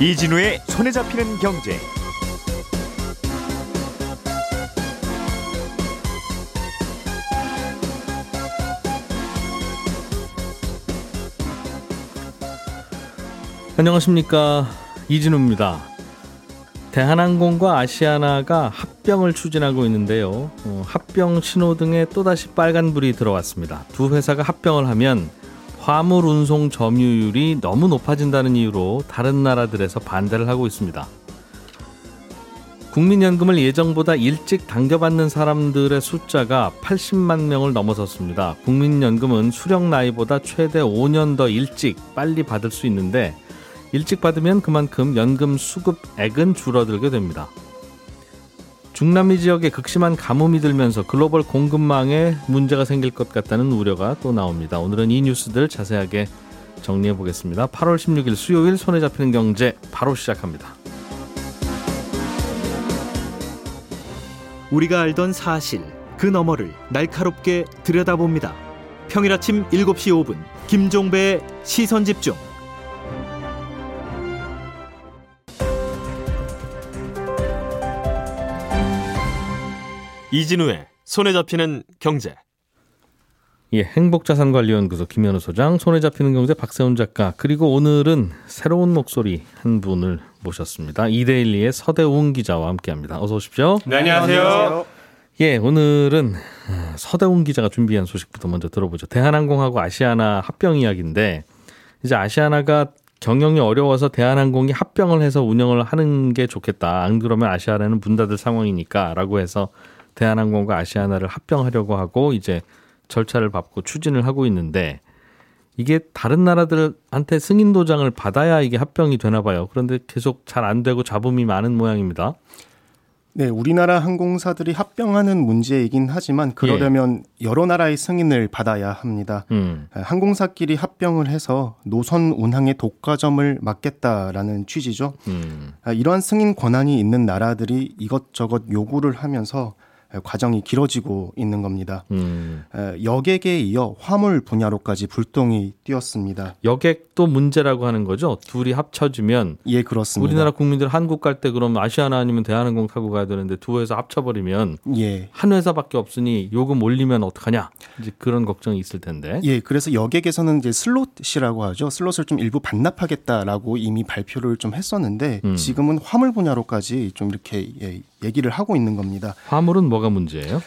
이진우의 손에 잡히는 경제. 안녕하십니까 이진우입니다. 대한항공과 아시아나가 합 병을 추진하고 있는데요. 어, 합병 신호등에 또다시 빨간불이 들어왔습니다. 두 회사가 합병을 하면 화물 운송 점유율이 너무 높아진다는 이유로 다른 나라들에서 반대를 하고 있습니다. 국민연금을 예정보다 일찍 당겨받는 사람들의 숫자가 80만 명을 넘어섰습니다. 국민연금은 수령 나이보다 최대 5년 더 일찍 빨리 받을 수 있는데 일찍 받으면 그만큼 연금 수급액은 줄어들게 됩니다. 중남미 지역에 극심한 가뭄이 들면서 글로벌 공급망에 문제가 생길 것 같다는 우려가 또 나옵니다. 오늘은 이 뉴스들 자세하게 정리해 보겠습니다. 8월 16일 수요일 손에 잡히는 경제 바로 시작합니다. 우리가 알던 사실 그 너머를 날카롭게 들여다봅니다. 평일 아침 7시 5분 김종배의 시선 집중. 이진우의 손에 잡히는 경제. 예, 행복자산관리연구소 김현우 소장, 손에 잡히는 경제 박세훈 작가, 그리고 오늘은 새로운 목소리 한 분을 모셨습니다. 이데일리의 서대웅 기자와 함께합니다. 어서 오십시오. 네, 안녕하세요. 예, 오늘은 어, 서대웅 기자가 준비한 소식부터 먼저 들어보죠. 대한항공하고 아시아나 합병 이야기인데 이제 아시아나가 경영이 어려워서 대한항공이 합병을 해서 운영을 하는 게 좋겠다. 안 그러면 아시아나는 문 닫을 상황이니까라고 해서 대한항공과 아시아나를 합병하려고 하고 이제 절차를 밟고 추진을 하고 있는데 이게 다른 나라들한테 승인 도장을 받아야 이게 합병이 되나 봐요. 그런데 계속 잘 안 되고 잡음이 많은 모양입니다. 네, 우리나라 항공사들이 합병하는 문제이긴 하지만 그러려면 예. 여러 나라의 승인을 받아야 합니다. 음. 항공사끼리 합병을 해서 노선 운항의 독과점을 막겠다라는 취지죠. 음. 이러한 승인 권한이 있는 나라들이 이것저것 요구를 하면서 과정이 길어지고 있는 겁니다. 음. 여객에 이어 화물 분야로까지 불똥이 튀었습니다. 여객도 문제라고 하는 거죠? 둘이 합쳐지면 예 그렇습니다. 우리나라 국민들 한국 갈 때 그럼 아시아나 아니면 대한항공 타고 가야 되는데 두 회사 합쳐버리면 예. 한 회사밖에 없으니 요금 올리면 어떡하냐 이제 그런 걱정이 있을 텐데. 예 그래서 여객에서는 이제 슬롯이라고 하죠. 슬롯을 좀 일부 반납하겠다라고 이미 발표를 좀 했었는데 음. 지금은 화물 분야로까지 좀 이렇게 예, 얘기를 하고 있는 겁니다. 화물은 뭐가 문제예요?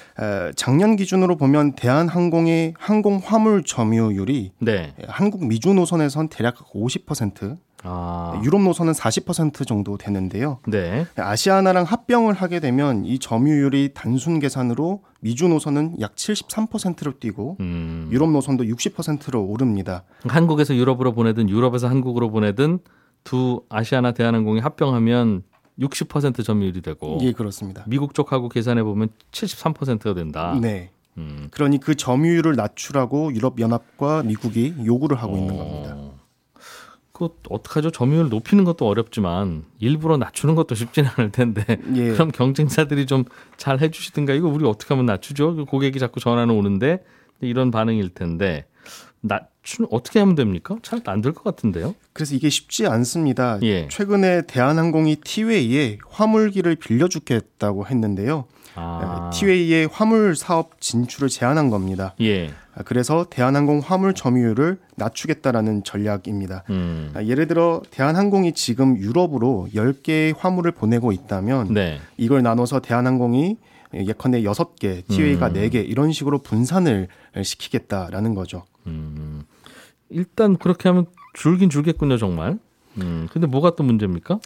작년 기준으로 보면 대한항공의 항공 화물 점유율이 네. 한국 미주 노선에선 대략 50%, 아. 유럽 노선은 40% 정도 되는데요. 네. 아시아나랑 합병을 하게 되면 이 점유율이 단순 계산으로 미주 노선은 약 73%로 뛰고 음. 유럽 노선도 60%로 오릅니다. 한국에서 유럽으로 보내든 유럽에서 한국으로 보내든 두 아시아나 대한항공이 합병하면 60% 점유율이 되고 예 그렇습니다. 미국 쪽하고 계산해 보면 73%가 된다. 네. 음. 그러니 그 점유율을 낮추라고 유럽 연합과 미국이 요구를 하고 어. 있는 겁니다. 그 어떡하죠? 점유율 높이는 것도 어렵지만 일부러 낮추는 것도 쉽지는 않을 텐데 예. 그럼 경쟁사들이 좀 잘 해주시든가 이거 우리 어떻게 하면 낮추죠? 그 고객이 자꾸 전화는 오는데 이런 반응일 텐데 낮추는 어떻게 하면 됩니까? 잘 안 될 것 같은데요. 그래서 이게 쉽지 않습니다. 예. 최근에 대한항공이 티웨이에 화물기를 빌려주겠다고 했는데요. 아. 티웨이의 화물 사업 진출을 제한한 겁니다. 예. 그래서 대한항공 화물 점유율을 낮추겠다라는 전략입니다. 음. 예를 들어 대한항공이 지금 유럽으로 10개의 화물을 보내고 있다면 네. 이걸 나눠서 대한항공이 예컨대 6개, 티웨이가 음. 4개 이런 식으로 분산을 시키겠다라는 거죠. 음. 일단 그렇게 하면 줄긴 줄겠군요, 정말. 음. 근데 뭐가 또 문제입니까?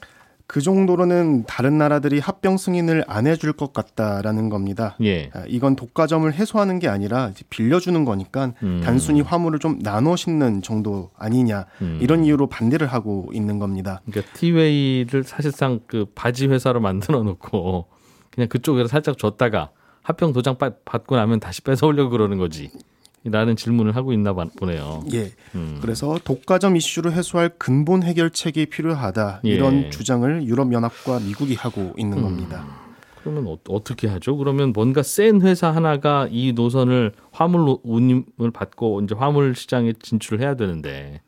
그 정도로는 다른 나라들이 합병 승인을 안 해줄 것 같다라는 겁니다. 예. 아, 이건 독과점을 해소하는 게 아니라 빌려주는 거니까 음. 단순히 화물을 좀 나눠 싣는 정도 아니냐 음. 이런 이유로 반대를 하고 있는 겁니다. 그러니까 티웨이를 사실상 그 바지 회사로 만들어 놓고 그냥 그쪽에서 살짝 줬다가 합병 도장 받고 나면 다시 뺏어오려고 그러는 거지. 라는 질문을 하고 있나 보네요. 예. 음. 그래서 독과점 이슈를 해소할 근본 해결책이 필요하다. 예. 이런 주장을 유럽연합과 미국이 하고 있는 음. 겁니다. 그러면 어, 떻게 하죠? 그러면 뭔가 센 회사 하나가 이 노선을 화물 운임을 받고 이제 화물 시장에 진출을 해야 되는데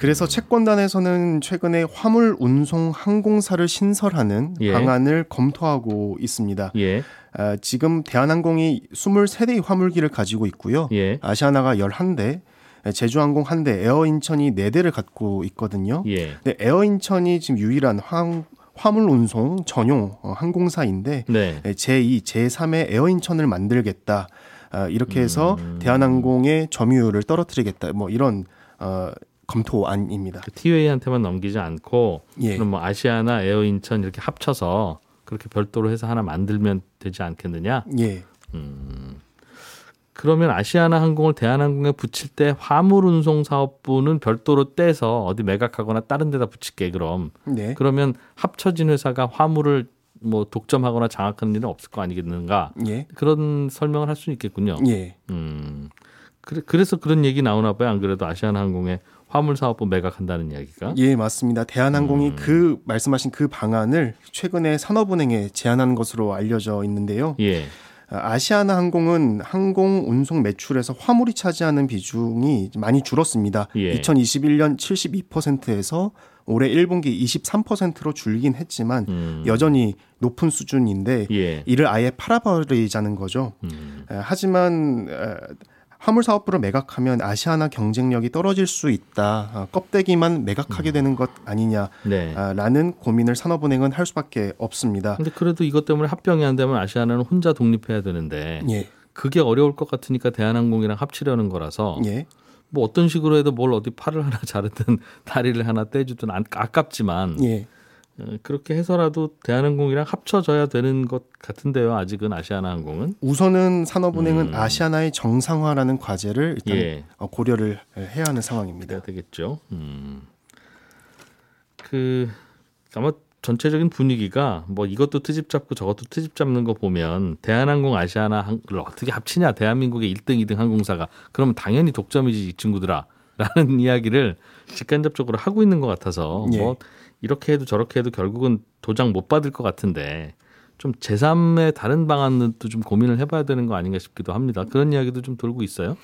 그래서 채권단에서는 최근에 화물 운송 항공사를 신설하는 예. 방안을 검토하고 있습니다. 예. 아, 지금 대한항공이 23대의 화물기를 가지고 있고요. 예. 아시아나가 11대, 제주항공 1대, 에어인천이 4대를 갖고 있거든요. 예. 근데 에어인천이 지금 유일한 항, 화물 운송 전용 어, 항공사인데 네. 제2, 제3의 에어인천을 만들겠다. 아, 이렇게 해서 음. 대한항공의 점유율을 떨어뜨리겠다. 뭐 이런 어, 검토안입니다. 그 티웨이한테만 넘기지 않고 예. 그럼 뭐 아시아나 에어 인천 이렇게 합쳐서 그렇게 별도로 해서 하나 만들면 되지 않겠느냐? 예. 음. 그러면 아시아나 항공을 대한항공에 붙일 때 화물 운송 사업부는 별도로 떼서 어디 매각하거나 다른 데다 붙일게 그럼. 네. 그러면 합쳐진 회사가 화물을 뭐 독점하거나 장악하는 일은 없을 거 아니겠는가? 예. 그런 설명을 할 수 있겠군요. 예. 음. 그래, 그래서 그런 얘기 나오나 봐요. 안 그래도 아시아나 항공에 화물 사업부 매각한다는 이야기가? 예, 맞습니다. 대한항공이 음. 그 말씀하신 그 방안을 최근에 산업은행에 제안한 것으로 알려져 있는데요. 예. 아시아나 항공은 항공 운송 매출에서 화물이 차지하는 비중이 많이 줄었습니다. 예. 2021년 72%에서 올해 1분기 23%로 줄긴 했지만 음. 여전히 높은 수준인데 예. 이를 아예 팔아버리자는 거죠. 음. 하지만 화물 사업부를 매각하면 아시아나 경쟁력이 떨어질 수 있다. 아, 껍데기만 매각하게 음. 되는 것 아니냐라는 네. 고민을 산업은행은 할 수밖에 없습니다. 근데 그래도 이것 때문에 합병이 안 되면 아시아나는 혼자 독립해야 되는데 예. 그게 어려울 것 같으니까 대한항공이랑 합치려는 거라서 예. 뭐 어떤 식으로 해도 뭘 어디 팔을 하나 자르든 다리를 하나 떼주든 아깝지만 예. 어, 그렇게 해서라도 대한항공이랑 합쳐져야 되는 것 같은데요. 아직은 아시아나항공은 우선은 산업은행은 음. 아시아나의 정상화라는 과제를 일단 예. 어, 고려를 해야 하는 상황입니다. 되겠죠. 음. 그 아마 전체적인 분위기가 뭐 이것도 트집 잡고 저것도 트집 잡는 거 보면 대한항공 아시아나를 어떻게 합치냐 대한민국의 1등 2등 항공사가 그러면 당연히 독점이지 이 친구들아 라는 이야기를 직간접적으로 하고 있는 것 같아서 예. 뭐 이렇게 해도 저렇게 해도 결국은 도장 못 받을 것 같은데 좀 제3의 다른 방안도 좀 고민을 해봐야 되는 거 아닌가 싶기도 합니다. 그런 이야기도 좀 돌고 있어요.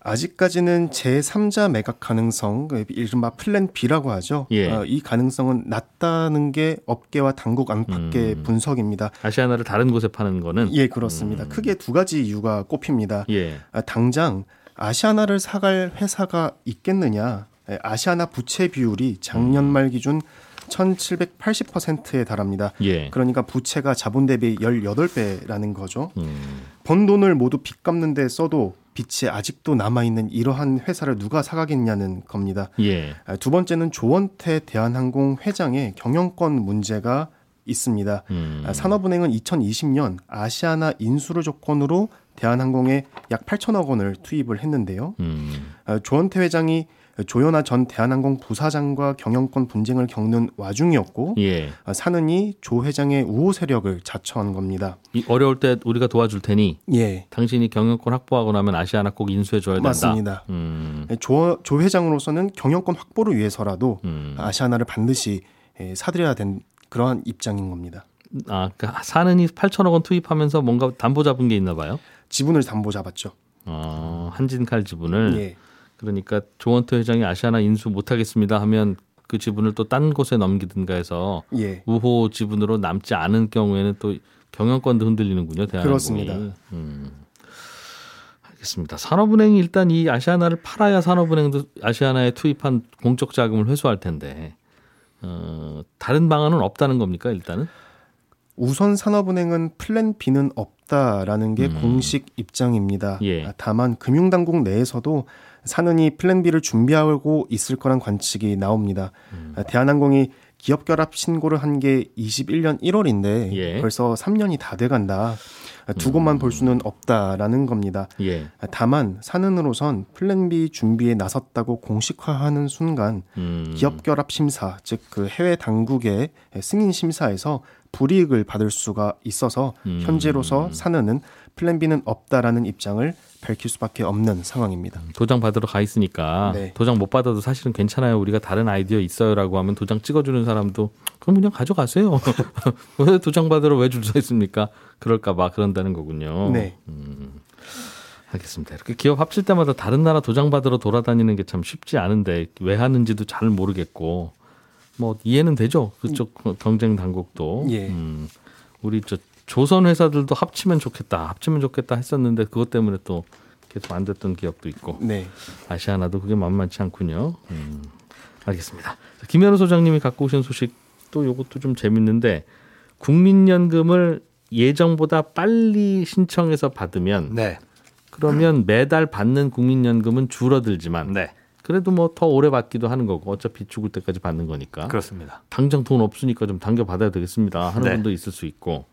아직까지는 제3자 매각 가능성, 그 이른바 플랜 B라고 하죠. 예. 어, 이 가능성은 낮다는 게 업계와 당국 안팎의 음. 분석입니다. 아시아나를 다른 곳에 파는 거는? 예, 그렇습니다. 음. 크게 두 가지 이유가 꼽힙니다. 예. 아, 당장 아시아나를 사갈 회사가 있겠느냐. 예, 아시아나 부채 비율이 작년 말 기준 1780%에 달합니다. 예. 그러니까 부채가 자본 대비 18배라는 거죠. 음. 번 돈을 모두 빚 갚는 데 써도 빚이 아직도 남아있는 이러한 회사를 누가 사가겠냐는 겁니다. 예. 아, 두 번째는 조원태 대한항공 회장의 경영권 문제가 있습니다. 음. 아, 산업은행은 2020년 아시아나 인수를 조건으로 대한항공에 약 8천억 원을 투입을 했는데요. 음. 아, 조원태 회장이 조현아 전 대한항공 부사장과 경영권 분쟁을 겪는 와중이었고 예. 아, 사는이 조 회장의 우호 세력을 자처한 겁니다. 이 어려울 때 우리가 도와줄 테니 예. 당신이 경영권 확보하고 나면 아시아나 꼭 인수해 줘야 된다. 맞습니다. 음. 조, 조 회장으로서는 경영권 확보를 위해서라도 음. 아시아나를 반드시 예, 사들여야 된 그러한 입장인 겁니다. 아, 그러니까 사는이 8천억 원 투입하면서 뭔가 담보 잡은 게 있나 봐요? 지분을 담보 잡았죠. 어, 한진칼 지분을. 예. 그러니까 조원태 회장이 아시아나 인수 못하겠습니다 하면 그 지분을 또 딴 곳에 넘기든가 해서 예. 우호 지분으로 남지 않은 경우에는 또 경영권도 흔들리는군요. 대한항공이. 그렇습니다. 음. 알겠습니다. 산업은행이 일단 이 아시아나를 팔아야 산업은행도 아시아나에 투입한 공적 자금을 회수할 텐데 어, 다른 방안은 없다는 겁니까 일단은? 우선 산업은행은 플랜 B는 없다라는 게 음. 공식 입장입니다. 예. 다만 금융당국 내에서도 산은이 플랜 B를 준비하고 있을 거란 관측이 나옵니다. 음. 대한항공이 기업 결합 신고를 한 게 21년 1월인데 예. 벌써 3년이 다 돼간다. 두고만 음. 볼 수는 없다라는 겁니다. 예. 다만 산은으로선 플랜 B 준비에 나섰다고 공식화하는 순간 음. 기업 결합 심사, 즉 그 해외 당국의 승인 심사에서 불이익을 받을 수가 있어서 음. 현재로서 사는은 플랜 B는 없다라는 입장을 밝힐 수밖에 없는 상황입니다. 도장 받으러 가 있으니까 네. 도장 못 받아도 사실은 괜찮아요. 우리가 다른 아이디어 있어요라고 하면 도장 찍어주는 사람도 그럼 그냥 가져가세요. 왜 도장 받으러 왜 줄 서 있습니까? 그럴까봐 그런다는 거군요. 네. 음, 알겠습니다. 이렇게 기업 합칠 때마다 다른 나라 도장 받으러 돌아다니는 게 참 쉽지 않은데 왜 하는지도 잘 모르겠고 뭐 이해는 되죠. 그쪽 경쟁 당국도. 예. 음, 우리 저 조선 회사들도 합치면 좋겠다, 합치면 좋겠다 했었는데 그것 때문에 또 계속 안 됐던 기업도 있고. 네. 아시아나도 그게 만만치 않군요. 음, 알겠습니다. 김현우 소장님이 갖고 오신 소식 또 이것도 좀 재밌는데 국민연금을 예정보다 빨리 신청해서 받으면 네. 그러면 매달 받는 국민연금은 줄어들지만 네. 그래도 뭐 더 오래 받기도 하는 거고 어차피 죽을 때까지 받는 거니까. 그렇습니다. 당장 돈 없으니까 좀 당겨 받아야 되겠습니다 하는 네. 분도 있을 수 있고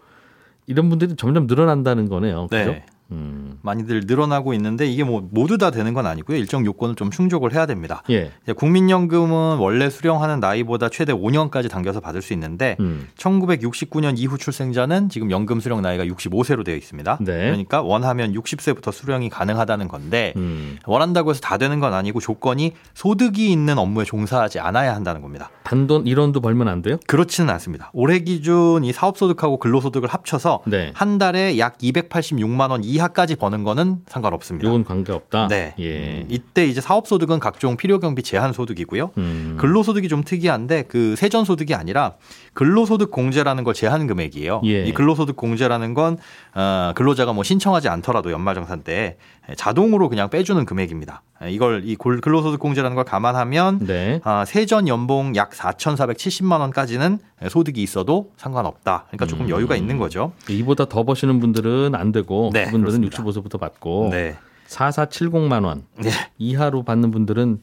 이런 분들이 점점 늘어난다는 거네요. 그죠? 네. 음. 많이들 늘어나고 있는데 이게 뭐 모두 다 되는 건 아니고요. 일정 요건을 좀 충족을 해야 됩니다. 예. 국민연금은 원래 수령하는 나이보다 최대 5년까지 당겨서 받을 수 있는데 음. 1969년 이후 출생자는 지금 연금 수령 나이가 65세로 되어 있습니다. 네. 그러니까 원하면 60세부터 수령이 가능하다는 건데 음. 원한다고 해서 다 되는 건 아니고 조건이 소득이 있는 업무에 종사하지 않아야 한다는 겁니다. 단돈 1원도 벌면 안 돼요? 그렇지는 않습니다. 올해 기준 이 사업소득하고 근로소득을 합쳐서 네. 한 달에 약 286만 원 이하 이하까지 버는 거는 상관없습니다. 이건 관계없다. 네. 예. 이때 이제 사업소득은 각종 필요경비 제한 소득이고요. 음. 근로소득이 좀 특이한데 그 세전소득이 아니라 근로소득 공제라는 걸 제한 금액이에요. 예. 이 근로소득 공제라는 건 어, 근로자가 뭐 신청하지 않더라도 연말정산 때 자동으로 그냥 빼주는 금액입니다. 이걸 이 근로소득 공제라는 걸 감안하면 네. 아, 세전 연봉 약 4,470만 원까지는 소득이 있어도 상관없다. 그러니까 조금 음. 여유가 있는 거죠. 이보다 더 버시는 분들은 안 되고 네, 그분들은 그렇습니다. 65세부터 받고 네. 4470만 원 네. 이하로 받는 분들은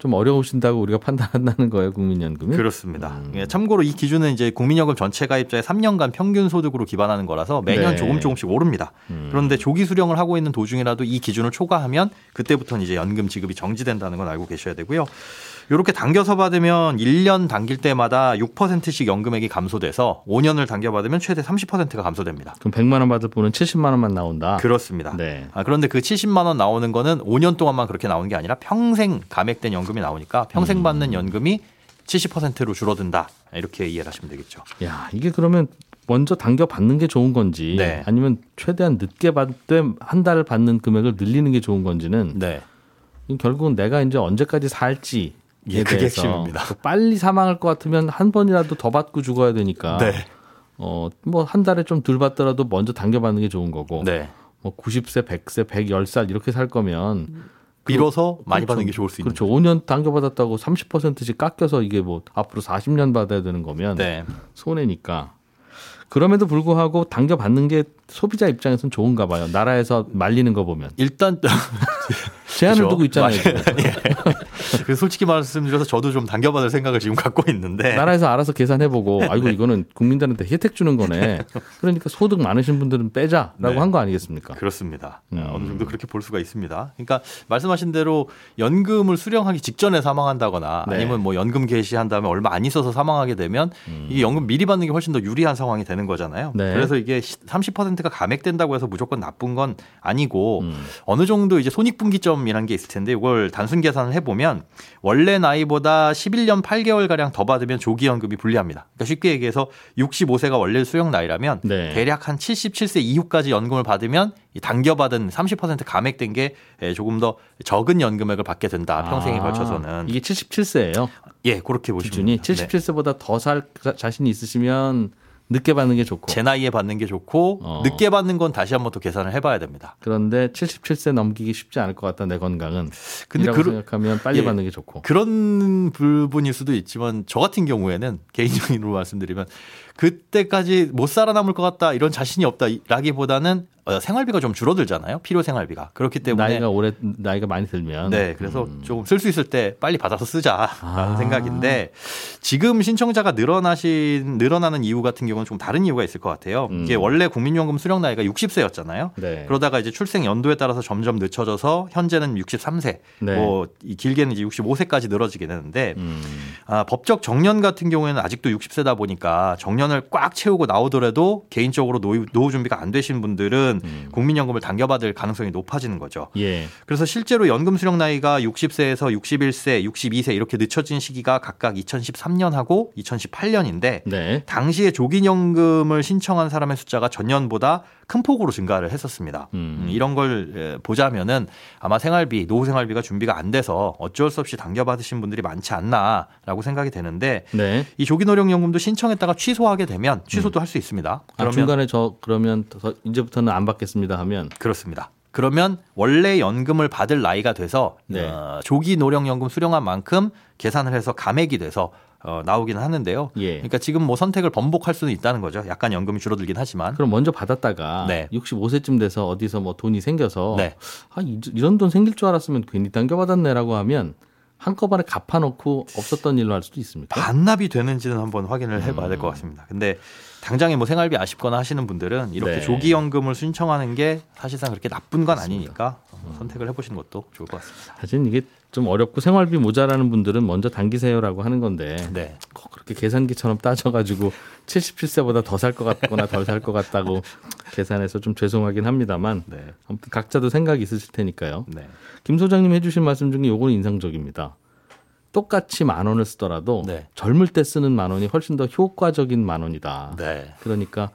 좀 어려우신다고 우리가 판단한다는 거예요, 국민연금이? 그렇습니다. 음. 예, 참고로 이 기준은 이제 국민연금 전체 가입자의 3년간 평균 소득으로 기반하는 거라서 매년 네. 조금 조금씩 오릅니다. 음. 그런데 조기 수령을 하고 있는 도중이라도 이 기준을 초과하면 그때부터는 이제 연금 지급이 정지된다는 건 알고 계셔야 되고요. 이렇게 당겨서 받으면 1년 당길 때마다 6%씩 연금액이 감소돼서 5년을 당겨 받으면 최대 30%가 감소됩니다. 그럼 100만 원 받을 분은 70만 원만 나온다. 그렇습니다. 네. 아, 그런데 그 70만 원 나오는 거는 5년 동안만 그렇게 나오는 게 아니라 평생 감액된 연금 이 나오니까 평생 음. 받는 연금이 70%로 줄어든다. 이렇게 이해를 하시면 되겠죠. 야, 이게 그러면 먼저 당겨 받는 게 좋은 건지 네. 아니면 최대한 늦게 받되 한 달 받는 금액을 늘리는 게 좋은 건지는 네. 결국은 내가 이제 언제까지 살지 예, 그게 핵심입니다. 빨리 사망할 것 같으면 한 번이라도 더 받고 죽어야 되니까. 네. 어, 뭐 한 달에 좀 덜 받더라도 먼저 당겨 받는 게 좋은 거고. 네. 뭐 90세, 100세, 110살 이렇게 살 거면 빌어서 그, 많이 그렇죠. 받는 게 좋을 수 있는 그렇죠. 5년 당겨받았다고 30%씩 깎여서 이게 뭐 앞으로 40년 받아야 되는 거면 네. 손해니까. 그럼에도 불구하고 당겨받는 게 소비자 입장에서는 좋은가 봐요. 나라에서 말리는 거 보면. 일단 제한을 그렇죠? 두고 있잖아요. 그 솔직히 말씀드려서 저도 좀 당겨받을 생각을 지금 갖고 있는데 나라에서 알아서 계산해보고 아이고 이거는 국민들한테 혜택 주는 거네. 그러니까 소득 많으신 분들은 빼자라고 네. 한거 아니겠습니까? 그렇습니다. 음. 어느 정도 그렇게 볼 수가 있습니다. 그러니까 말씀하신 대로 연금을 수령하기 직전에 사망한다거나 네. 아니면 뭐 연금 개시한 다음에 얼마 안 있어서 사망하게 되면 음. 이게 연금 미리 받는 게 훨씬 더 유리한 상황이 되는 거잖아요. 네. 그래서 이게 30%가 감액된다고 해서 무조건 나쁜 건 아니고 음. 어느 정도 이제 손익분기점 이라는 게 있을 텐데 이걸 단순 계산을 해보면 원래 나이보다 11년 8개월 가량 더 받으면 조기연금이 불리합니다. 그러니까 쉽게 얘기해서 65세가 원래 수령 나이라면 네. 대략 한 77세 이후까지 연금을 받으면 당겨받은 30% 감액된 게 조금 더 적은 연금액을 받게 된다. 평생에 아, 걸쳐서는 이게 77세예요. 예, 그렇게 보시면 기준이 77세보다 더살 자신이 있으시면 늦게 받는 게 좋고 제 나이에 받는 게 좋고 어. 늦게 받는 건 다시 한번 또 계산을 해봐야 됩니다. 그런데 77세 넘기기 쉽지 않을 것 같다 내 건강은. 근데 그 생각하면 빨리 예, 받는 게 좋고 그런 부분일 수도 있지만 저 같은 경우에는 개인적으로 말씀드리면 그때까지 못 살아남을 것 같다 이런 자신이 없다라기보다는 어, 생활비가 좀 줄어들잖아요. 필요 생활비가. 그렇기 때문에 나이가 오래 나이가 많이 들면 네, 그래서 음. 조금 쓸 수 있을 때 빨리 받아서 쓰자라는 아. 생각인데 지금 신청자가 늘어나신 늘어나는 이유 같은 경우는 좀 다른 이유가 있을 것 같아요. 음. 이게 원래 국민연금 수령 나이가 60세였잖아요. 네. 그러다가 이제 출생 연도에 따라서 점점 늦춰져서 현재는 63세, 네. 뭐 길게는 이제 65세까지 늘어지게 되는데 음. 아, 법적 정년 같은 경우에는 아직도 60세다 보니까 정년 을 꽉 채우고 나오더라도 개인적으로 노후, 노후 준비가 안 되신 분들은 음. 국민연금을 당겨받을 가능성이 높아지는 거죠. 예. 그래서 실제로 연금 수령 나이가 60세에서 61세, 62세 이렇게 늦춰진 시기가 각각 2013년하고 2018년인데 네. 당시에 조기연금을 신청한 사람의 숫자가 전년보다 큰 폭으로 증가를 했었습니다. 음. 음 이런 걸 예, 보자면은 아마 생활비, 노후 생활비가 준비가 안 돼서 어쩔 수 없이 당겨받으신 분들이 많지 않나라고 생각이 되는데 네. 이 조기노령연금도 신청했다가 취소하게 되면 취소도 음. 할수 있습니다. 아, 그러면 아, 중간에 저 그러면 이제부터는 안 받겠습니다 하면 그렇습니다. 그러면 원래 연금을 받을 나이가 돼서 네. 어, 조기 노령연금 수령한 만큼 계산을 해서 감액이 돼서 어, 나오기는 하는데요. 예. 그러니까 지금 뭐 선택을 번복할 수는 있다는 거죠. 약간 연금이 줄어들긴 하지만. 그럼 먼저 받았다가 네. 65세쯤 돼서 어디서 뭐 돈이 생겨서 네. 아, 이런 돈 생길 줄 알았으면 괜히 당겨받았네라고 하면 한꺼번에 갚아놓고 없었던 일로 할 수도 있습니다. 반납이 되는지는 한번 확인을 해봐야 될 것 같습니다. 근데 당장에 뭐 생활비 아쉽거나 하시는 분들은 이렇게 네. 조기 연금을 신청하는 게 사실상 그렇게 나쁜 건 아니니까 음. 선택을 해보시는 것도 좋을 것 같습니다. 사실 이게 좀 어렵고 생활비 모자라는 분들은 먼저 당기세요라고 하는 건데 네. 꼭 그렇게 계산기처럼 따져가지고 77세보다 더 살 것 같거나 덜 살 것 같다고 계산해서 좀 죄송하긴 합니다만 네. 아무튼 각자도 생각이 있으실 테니까요. 네. 김 소장님 해주신 말씀 중에 요거는 인상적입니다. 똑같이 만 원을 쓰더라도 네. 젊을 때 쓰는 만 원이 훨씬 더 효과적인 만 원이다. 네. 그러니까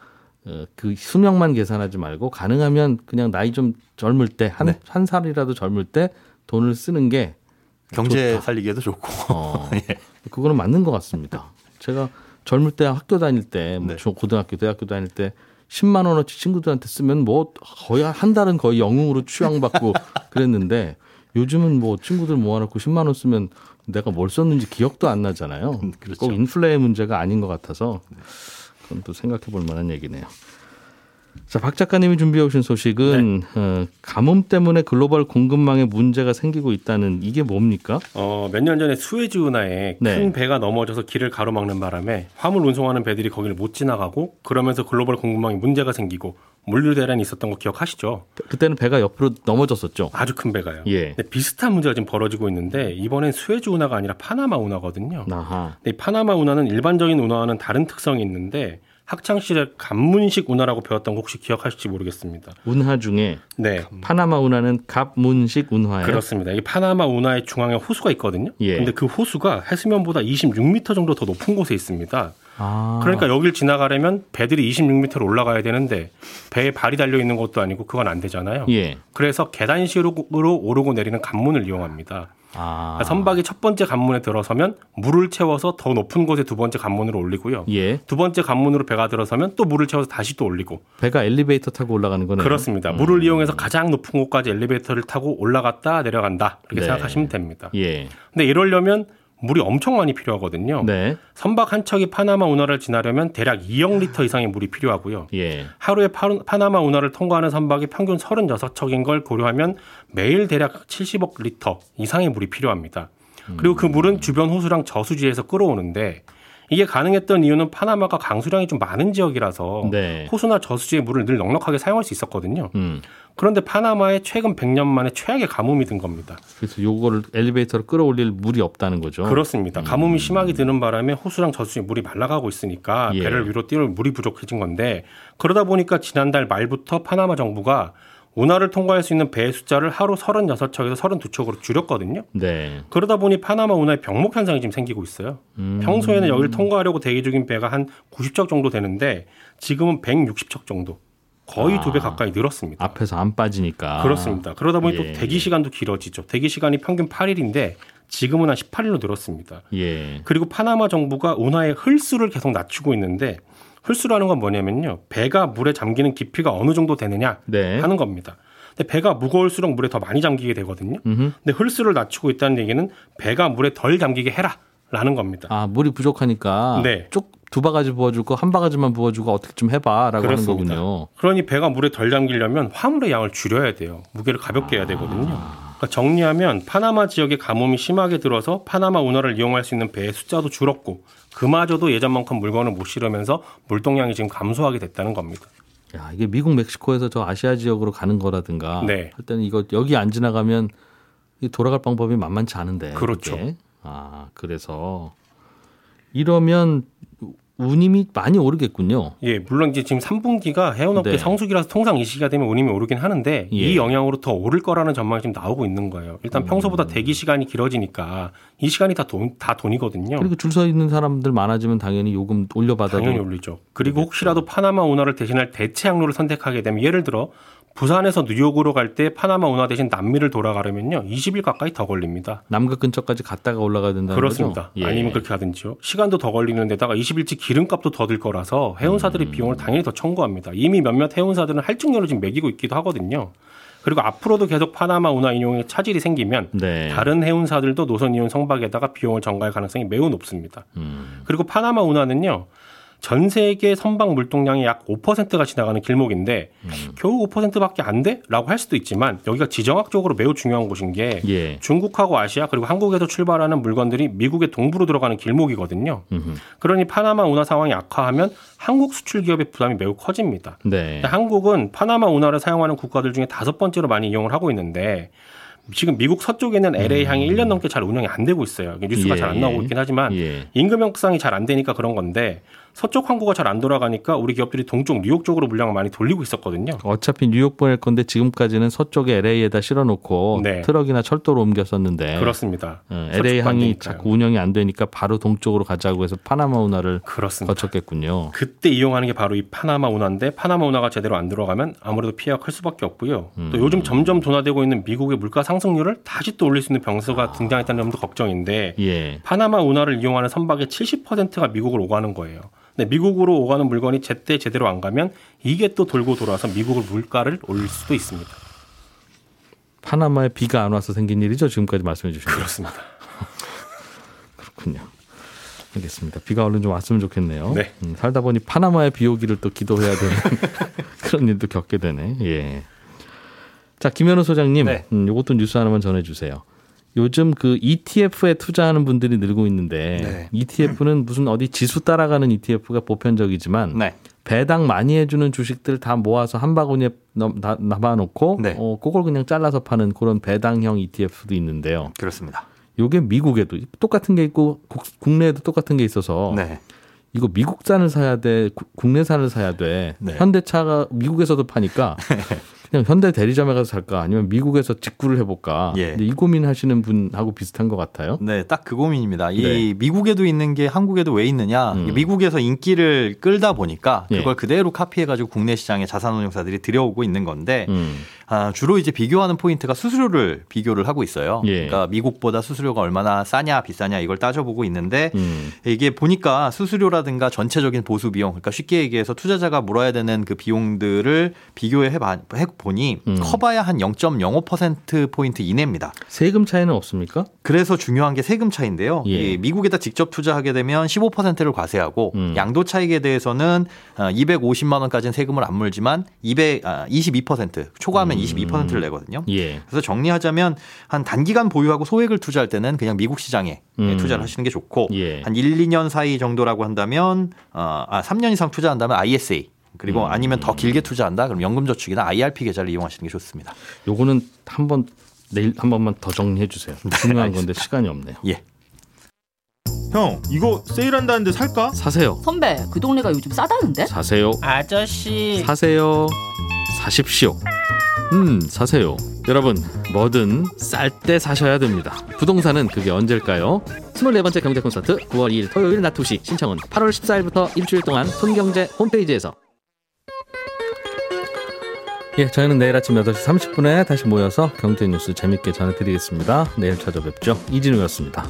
어, 그 수명만 계산하지 말고 가능하면 그냥 나이 좀 젊을 때 한한 네. 한 살이라도 젊을 때 돈을 쓰는 게 경제 좋다. 살리기에도 좋고. 어, 예. 그거는 맞는 것 같습니다. 제가 젊을 때 학교 다닐 때, 뭐 네. 고등학교, 대학교 다닐 때 10만 원어치 친구들한테 쓰면 뭐 거의 한 달은 거의 영웅으로 취향받고 그랬는데 요즘은 뭐 친구들 모아놓고 10만 원 쓰면 내가 뭘 썼는지 기억도 안 나잖아요. 음, 그렇죠. 꼭 인플레의 문제가 아닌 것 같아서 그건 또 생각해 볼 만한 얘기네요. 자, 박 작가님이 준비해 오신 소식은 네. 어, 가뭄 때문에 글로벌 공급망에 문제가 생기고 있다는 이게 뭡니까? 어, 몇 년 전에 수에즈 운하에 네. 큰 배가 넘어져서 길을 가로막는 바람에 화물 운송하는 배들이 거기를 못 지나가고 그러면서 글로벌 공급망에 문제가 생기고 물류 대란이 있었던 거 기억하시죠? 그때는 배가 옆으로 넘어졌었죠. 아주 큰 배가요. 예. 비슷한 문제가 지금 벌어지고 있는데 이번엔 수에즈 운하가 아니라 파나마 운하거든요. 아하. 근데 파나마 운하는 일반적인 운하와는 다른 특성이 있는데 학창 시절 갑문식 운하라고 배웠던 거 혹시 기억하실지 모르겠습니다. 운하 중에 네. 파나마 운하는 갑문식 운하예요. 그렇습니다. 이 파나마 운하의 중앙에 호수가 있거든요. 예. 근데 그 호수가 해수면보다 26m 정도 더 높은 곳에 있습니다. 아. 그러니까 여길 지나가려면 배들이 26m로 올라가야 되는데 배에 발이 달려 있는 것도 아니고 그건 안 되잖아요. 예. 그래서 계단식으로 오르고 내리는 관문을 이용합니다. 아. 선박이 첫 번째 관문에 들어서면 물을 채워서 더 높은 곳에 두 번째 관문으로 올리고요. 예. 두 번째 관문으로 배가 들어서면 또 물을 채워서 다시 또 올리고. 배가 엘리베이터 타고 올라가는 거네요. 그렇습니다. 음. 물을 이용해서 가장 높은 곳까지 엘리베이터를 타고 올라갔다 내려간다 이렇게 네. 생각하시면 됩니다. 예. 근데 이러려면 물이 엄청 많이 필요하거든요. 네. 선박 한 척이 파나마 운하를 지나려면 대략 2억 리터 이상의 물이 필요하고요. 예. 하루에 파, 파나마 운하를 통과하는 선박이 평균 36척인 걸 고려하면 매일 대략 70억 리터 이상의 물이 필요합니다. 그리고 그 물은 주변 호수랑 저수지에서 끌어오는데 이게 가능했던 이유는 파나마가 강수량이 좀 많은 지역이라서 네. 호수나 저수지의 물을 늘 넉넉하게 사용할 수 있었거든요. 음. 그런데 파나마에 최근 100년 만에 최악의 가뭄이 든 겁니다. 그래서 요거를 엘리베이터로 끌어올릴 물이 없다는 거죠. 그렇습니다. 가뭄이 음. 심하게 드는 바람에 호수랑 저수지 물이 말라가고 있으니까 예. 배를 위로 띄울 물이 부족해진 건데 그러다 보니까 지난달 말부터 파나마 정부가 운하를 통과할 수 있는 배의 숫자를 하루 36척에서 32척으로 줄였거든요. 네. 그러다 보니 파나마 운하의 병목 현상이 지금 생기고 있어요. 음. 평소에는 여기를 통과하려고 대기 중인 배가 한 90척 정도 되는데 지금은 160척 정도. 거의 아, 두배 가까이 늘었습니다. 앞에서 안 빠지니까. 그렇습니다. 그러다 보니 예. 또 대기 시간도 길어지죠. 대기 시간이 평균 8일인데 지금은 한 18일로 늘었습니다. 예. 그리고 파나마 정부가 운하의 흘수를 계속 낮추고 있는데 흘수라는 건 뭐냐면요. 배가 물에 잠기는 깊이가 어느 정도 되느냐 네. 하는 겁니다. 근데 배가 무거울수록 물에 더 많이 잠기게 되거든요. 음흠. 근데 흘수를 낮추고 있다는 얘기는 배가 물에 덜 잠기게 해라. 라는 겁니다. 아, 물이 부족하니까 네. 쪽두 바가지 부어줄 거 한 바가지만 부어주고 어떻게 좀 해봐라고 하는 거군요. 그러니 배가 물에 덜 잠기려면 화물의 양을 줄여야 돼요. 무게를 가볍게 해야 되거든요. 그러니까 정리하면 파나마 지역에 가뭄이 심하게 들어서 파나마 운하를 이용할 수 있는 배의 숫자도 줄었고 그마저도 예전만큼 물건을 못 실으면서 물동량이 지금 감소하게 됐다는 겁니다. 야, 이게 미국 멕시코에서 저 아시아 지역으로 가는 거라든가 네. 할 때는 이거 여기 안 지나가면 돌아갈 방법이 만만치 않은데. 그렇죠. 그게. 아, 그래서 이러면 운임이 많이 오르겠군요. 예, 물론 이제 지금 3분기가 해운업계 네. 성수기라서 통상 이 시기가 되면 운임이 오르긴 하는데 예. 이 영향으로 더 오를 거라는 전망이 지금 나오고 있는 거예요. 일단 음. 평소보다 대기 시간이 길어지니까 이 시간이 다 돈, 다 돈이거든요. 그리고 줄 서 있는 사람들 많아지면 당연히 요금 올려받아도 당연히 올리죠. 그리고 혹시라도 파나마 운하를 대신할 대체 항로를 선택하게 되면 예를 들어 부산에서 뉴욕으로 갈 때 파나마 운하 대신 남미를 돌아가려면요 20일 가까이 더 걸립니다. 남극 근처까지 갔다가 올라가야 된다는 그렇습니다. 예. 아니면 그렇게 하든지요. 시간도 더 걸리는 데다가 20일치 기름값도 더 들 거라서 해운사들이 음. 비용을 당연히 더 청구합니다. 이미 몇몇 해운사들은 할증료를 지금 매기고 있기도 하거든요. 그리고 앞으로도 계속 파나마 운하 인용에 차질이 생기면 네. 다른 해운사들도 노선 이용 성박에다가 비용을 전가할 가능성이 매우 높습니다. 음. 그리고 파나마 운하는요. 전 세계 선박 물동량의 약 5%가 지나가는 길목인데 음. 겨우 5%밖에 안 돼? 라고 할 수도 있지만 여기가 지정학적으로 매우 중요한 곳인 게 예. 중국하고 아시아 그리고 한국에서 출발하는 물건들이 미국의 동부로 들어가는 길목이거든요. 음흠. 그러니 파나마 운하 상황이 악화하면 한국 수출 기업의 부담이 매우 커집니다. 네. 한국은 파나마 운하를 사용하는 국가들 중에 다섯 번째로 많이 이용을 하고 있는데 지금 미국 서쪽에 있는 LA 항이 음. 1년 넘게 잘 운영이 안 되고 있어요. 뉴스가 예, 잘 안 나오고 있긴 하지만 예. 임금 형성이 잘 안 되니까 그런 건데 서쪽 항구가 잘 안 돌아가니까 우리 기업들이 동쪽 뉴욕 쪽으로 물량을 많이 돌리고 있었거든요. 어차피 뉴욕 보낼 건데 지금까지는 서쪽에 LA에다 실어놓고 네. 트럭이나 철도로 옮겼었는데 그렇습니다. 어, LA 항이 자꾸 운영이 안 되니까 바로 동쪽으로 가자고 해서 파나마 운하를 그렇습니다. 거쳤겠군요. 그때 이용하는 게 바로 이 파나마 운하인데 파나마 운하가 제대로 안 돌아가면 아무래도 피해가 클 수밖에 없고요. 음. 또 요즘 점점 둔화되고 있는 미국의 물가 상승률을 다시 또 올릴 수 있는 변수가 아. 등장했다는 점도 걱정인데 예. 파나마 운하를 이용하는 선박의 70%가 미국을 오가는 거예요. 네, 미국으로 오가는 물건이 제때 제대로 안 가면 이게 또 돌고 돌아서 미국을 물가를 올릴 수도 있습니다. 파나마에 비가 안 와서 생긴 일이죠. 지금까지 말씀해 주신 그렇습니다. 그렇군요. 알겠습니다. 비가 얼른 좀 왔으면 좋겠네요. 네. 음, 살다 보니 파나마의 비 오기를 또 기도해야 되는 그런 일도 겪게 되네. 예. 자, 김현우 소장님, 네. 음, 이것도 뉴스 하나만 전해주세요. 요즘 그 ETF에 투자하는 분들이 늘고 있는데 네. ETF는 무슨 어디 지수 따라가는 ETF가 보편적이지만 네. 배당 많이 해주는 주식들 다 모아서 한 바구니에 남아놓고 네. 어, 그걸 그냥 잘라서 파는 그런 배당형 ETF도 있는데요. 그렇습니다. 요게 미국에도 똑같은 게 있고 국 내에도 똑같은 게 있어서 네. 이거 미국산을 사야 돼, 국내산을 사야 돼. 네. 현대차가 미국에서도 파니까 그냥 현대 대리점에 가서 살까 아니면 미국에서 직구를 해볼까. 예. 근데 이 고민하시는 분하고 비슷한 것 같아요. 네, 딱 그 고민입니다. 이 네. 미국에도 있는 게 한국에도 왜 있느냐. 음. 미국에서 인기를 끌다 보니까 예. 그걸 예. 그대로 카피해가지고 국내 시장에 자산운용사들이 들여오고 있는 건데 음. 아, 주로 이제 비교하는 포인트가 수수료를 비교를 하고 있어요. 예. 그러니까 미국보다 수수료가 얼마나 싸냐 비싸냐 이걸 따져보고 있는데 음. 이게 보니까 수수료라든가 전체적인 보수 비용, 그러니까 쉽게 얘기해서 투자자가 물어야 되는 그 비용들을 비교해 보니 음. 커봐야 한 0.05% 포인트 이내입니다. 세금 차이는 없습니까? 그래서 중요한 게 세금 차인데요. 예. 미국에다 직접 투자하게 되면 15%를 과세하고 음. 양도 차익에 대해서는 250만 어, 원까지는 세금을 안 물지만 200 아, 22% 초과하면 22%를 내거든요. 예. 그래서 정리하자면 한 단기간 보유하고 소액을 투자할 때는 그냥 미국 시장에 음. 투자를 하시는 게 좋고 예. 한 1, 2년 사이 정도라고 한다면 어, 아, 3년 이상 투자한다면 ISA 그리고 음. 아니면 더 길게 투자한다 그럼 연금저축이나 IRP 계좌를 이용하시는 게 좋습니다. 요거는 한번 내일 한 번만 더 정리해 주세요. 네, 중요한 건데 시간이 없네요. 예. 형 이거 세일한다는데 살까? 사세요. 선배 그 동네가 요즘 싸다는데? 사세요. 아저씨 사세요. 사십시오. 음 사세요. 여러분 뭐든 쌀 때 사셔야 됩니다. 부동산은 그게 언제일까요? 24번째 경제 콘서트 9월 2일 토요일 낮 2시 신청은 8월 14일부터 일주일 동안 손경제 홈페이지에서 예, 저희는 내일 아침 8시 30분에 다시 모여서 경제 뉴스 재밌게 전해드리겠습니다. 내일 찾아뵙죠. 이진우였습니다.